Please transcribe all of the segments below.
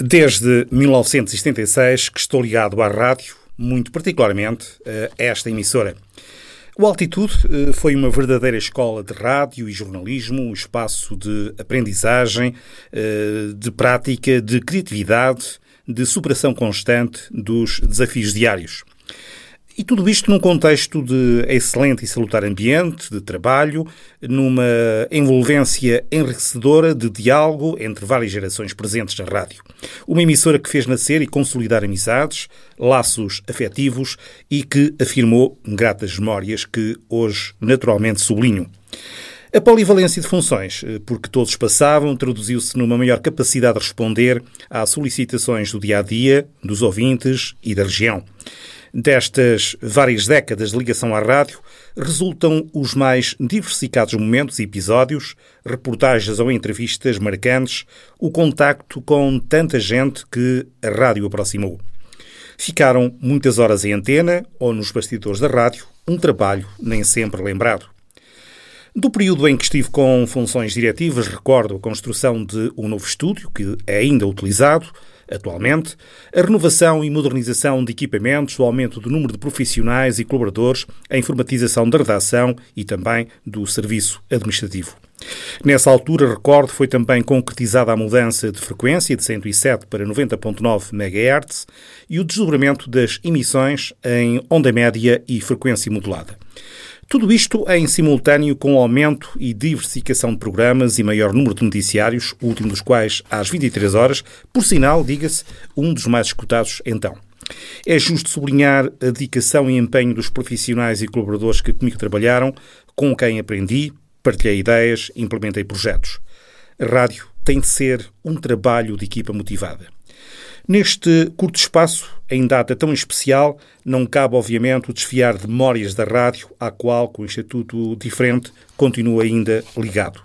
Desde 1976 que estou ligado à rádio, muito particularmente a esta emissora. O Altitude eh, foi uma verdadeira escola de rádio e jornalismo, um espaço de aprendizagem, eh, de prática, de criatividade, de superação constante dos desafios diários. E tudo isto num contexto de excelente e salutar ambiente de trabalho, numa envolvência enriquecedora de diálogo entre várias gerações presentes na rádio. Uma emissora que fez nascer e consolidar amizades, laços afetivos e que afirmou gratas memórias que hoje naturalmente sublinho. A polivalência de funções, porque todos passavam, traduziu-se numa maior capacidade de responder às solicitações do dia a dia, dos ouvintes e da região. Destas várias décadas de ligação à rádio, resultam os mais diversificados momentos e episódios, reportagens ou entrevistas marcantes, o contacto com tanta gente que a rádio aproximou. Ficaram muitas horas em antena ou nos bastidores da rádio, um trabalho nem sempre lembrado. Do período em que estive com funções diretivas, recordo a construção de um novo estúdio, que é ainda utilizado, atualmente, a renovação e modernização de equipamentos, o aumento do número de profissionais e colaboradores, a informatização da redação e também do serviço administrativo. Nessa altura, recordo, foi também concretizada a mudança de frequência de 107 para 90.9 MHz e o desdobramento das emissões em onda média e frequência modulada. Tudo isto em simultâneo com o aumento e diversificação de programas e maior número de noticiários, o último dos quais às 23 horas, por sinal, diga-se, um dos mais escutados então. É justo sublinhar a dedicação e empenho dos profissionais e colaboradores que comigo trabalharam, com quem aprendi, partilhei ideias, implementei projetos. A rádio tem de ser um trabalho de equipa motivada. Neste curto espaço, em data tão especial, não cabe, obviamente, desfiar de memórias da rádio, à qual, com o Instituto Diferente, continua ainda ligado.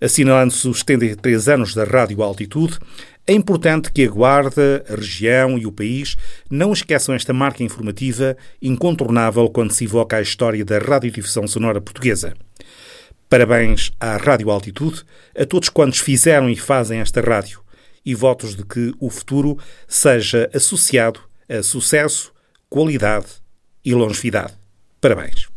Assinalando-se os 73 anos da Rádio Altitude, é importante que a Guarda, a região e o país não esqueçam esta marca informativa incontornável quando se evoca a história da radiodifusão sonora portuguesa. Parabéns à Rádio Altitude, a todos quantos fizeram e fazem esta rádio e votos de que o futuro seja associado a sucesso, qualidade e longevidade. Parabéns.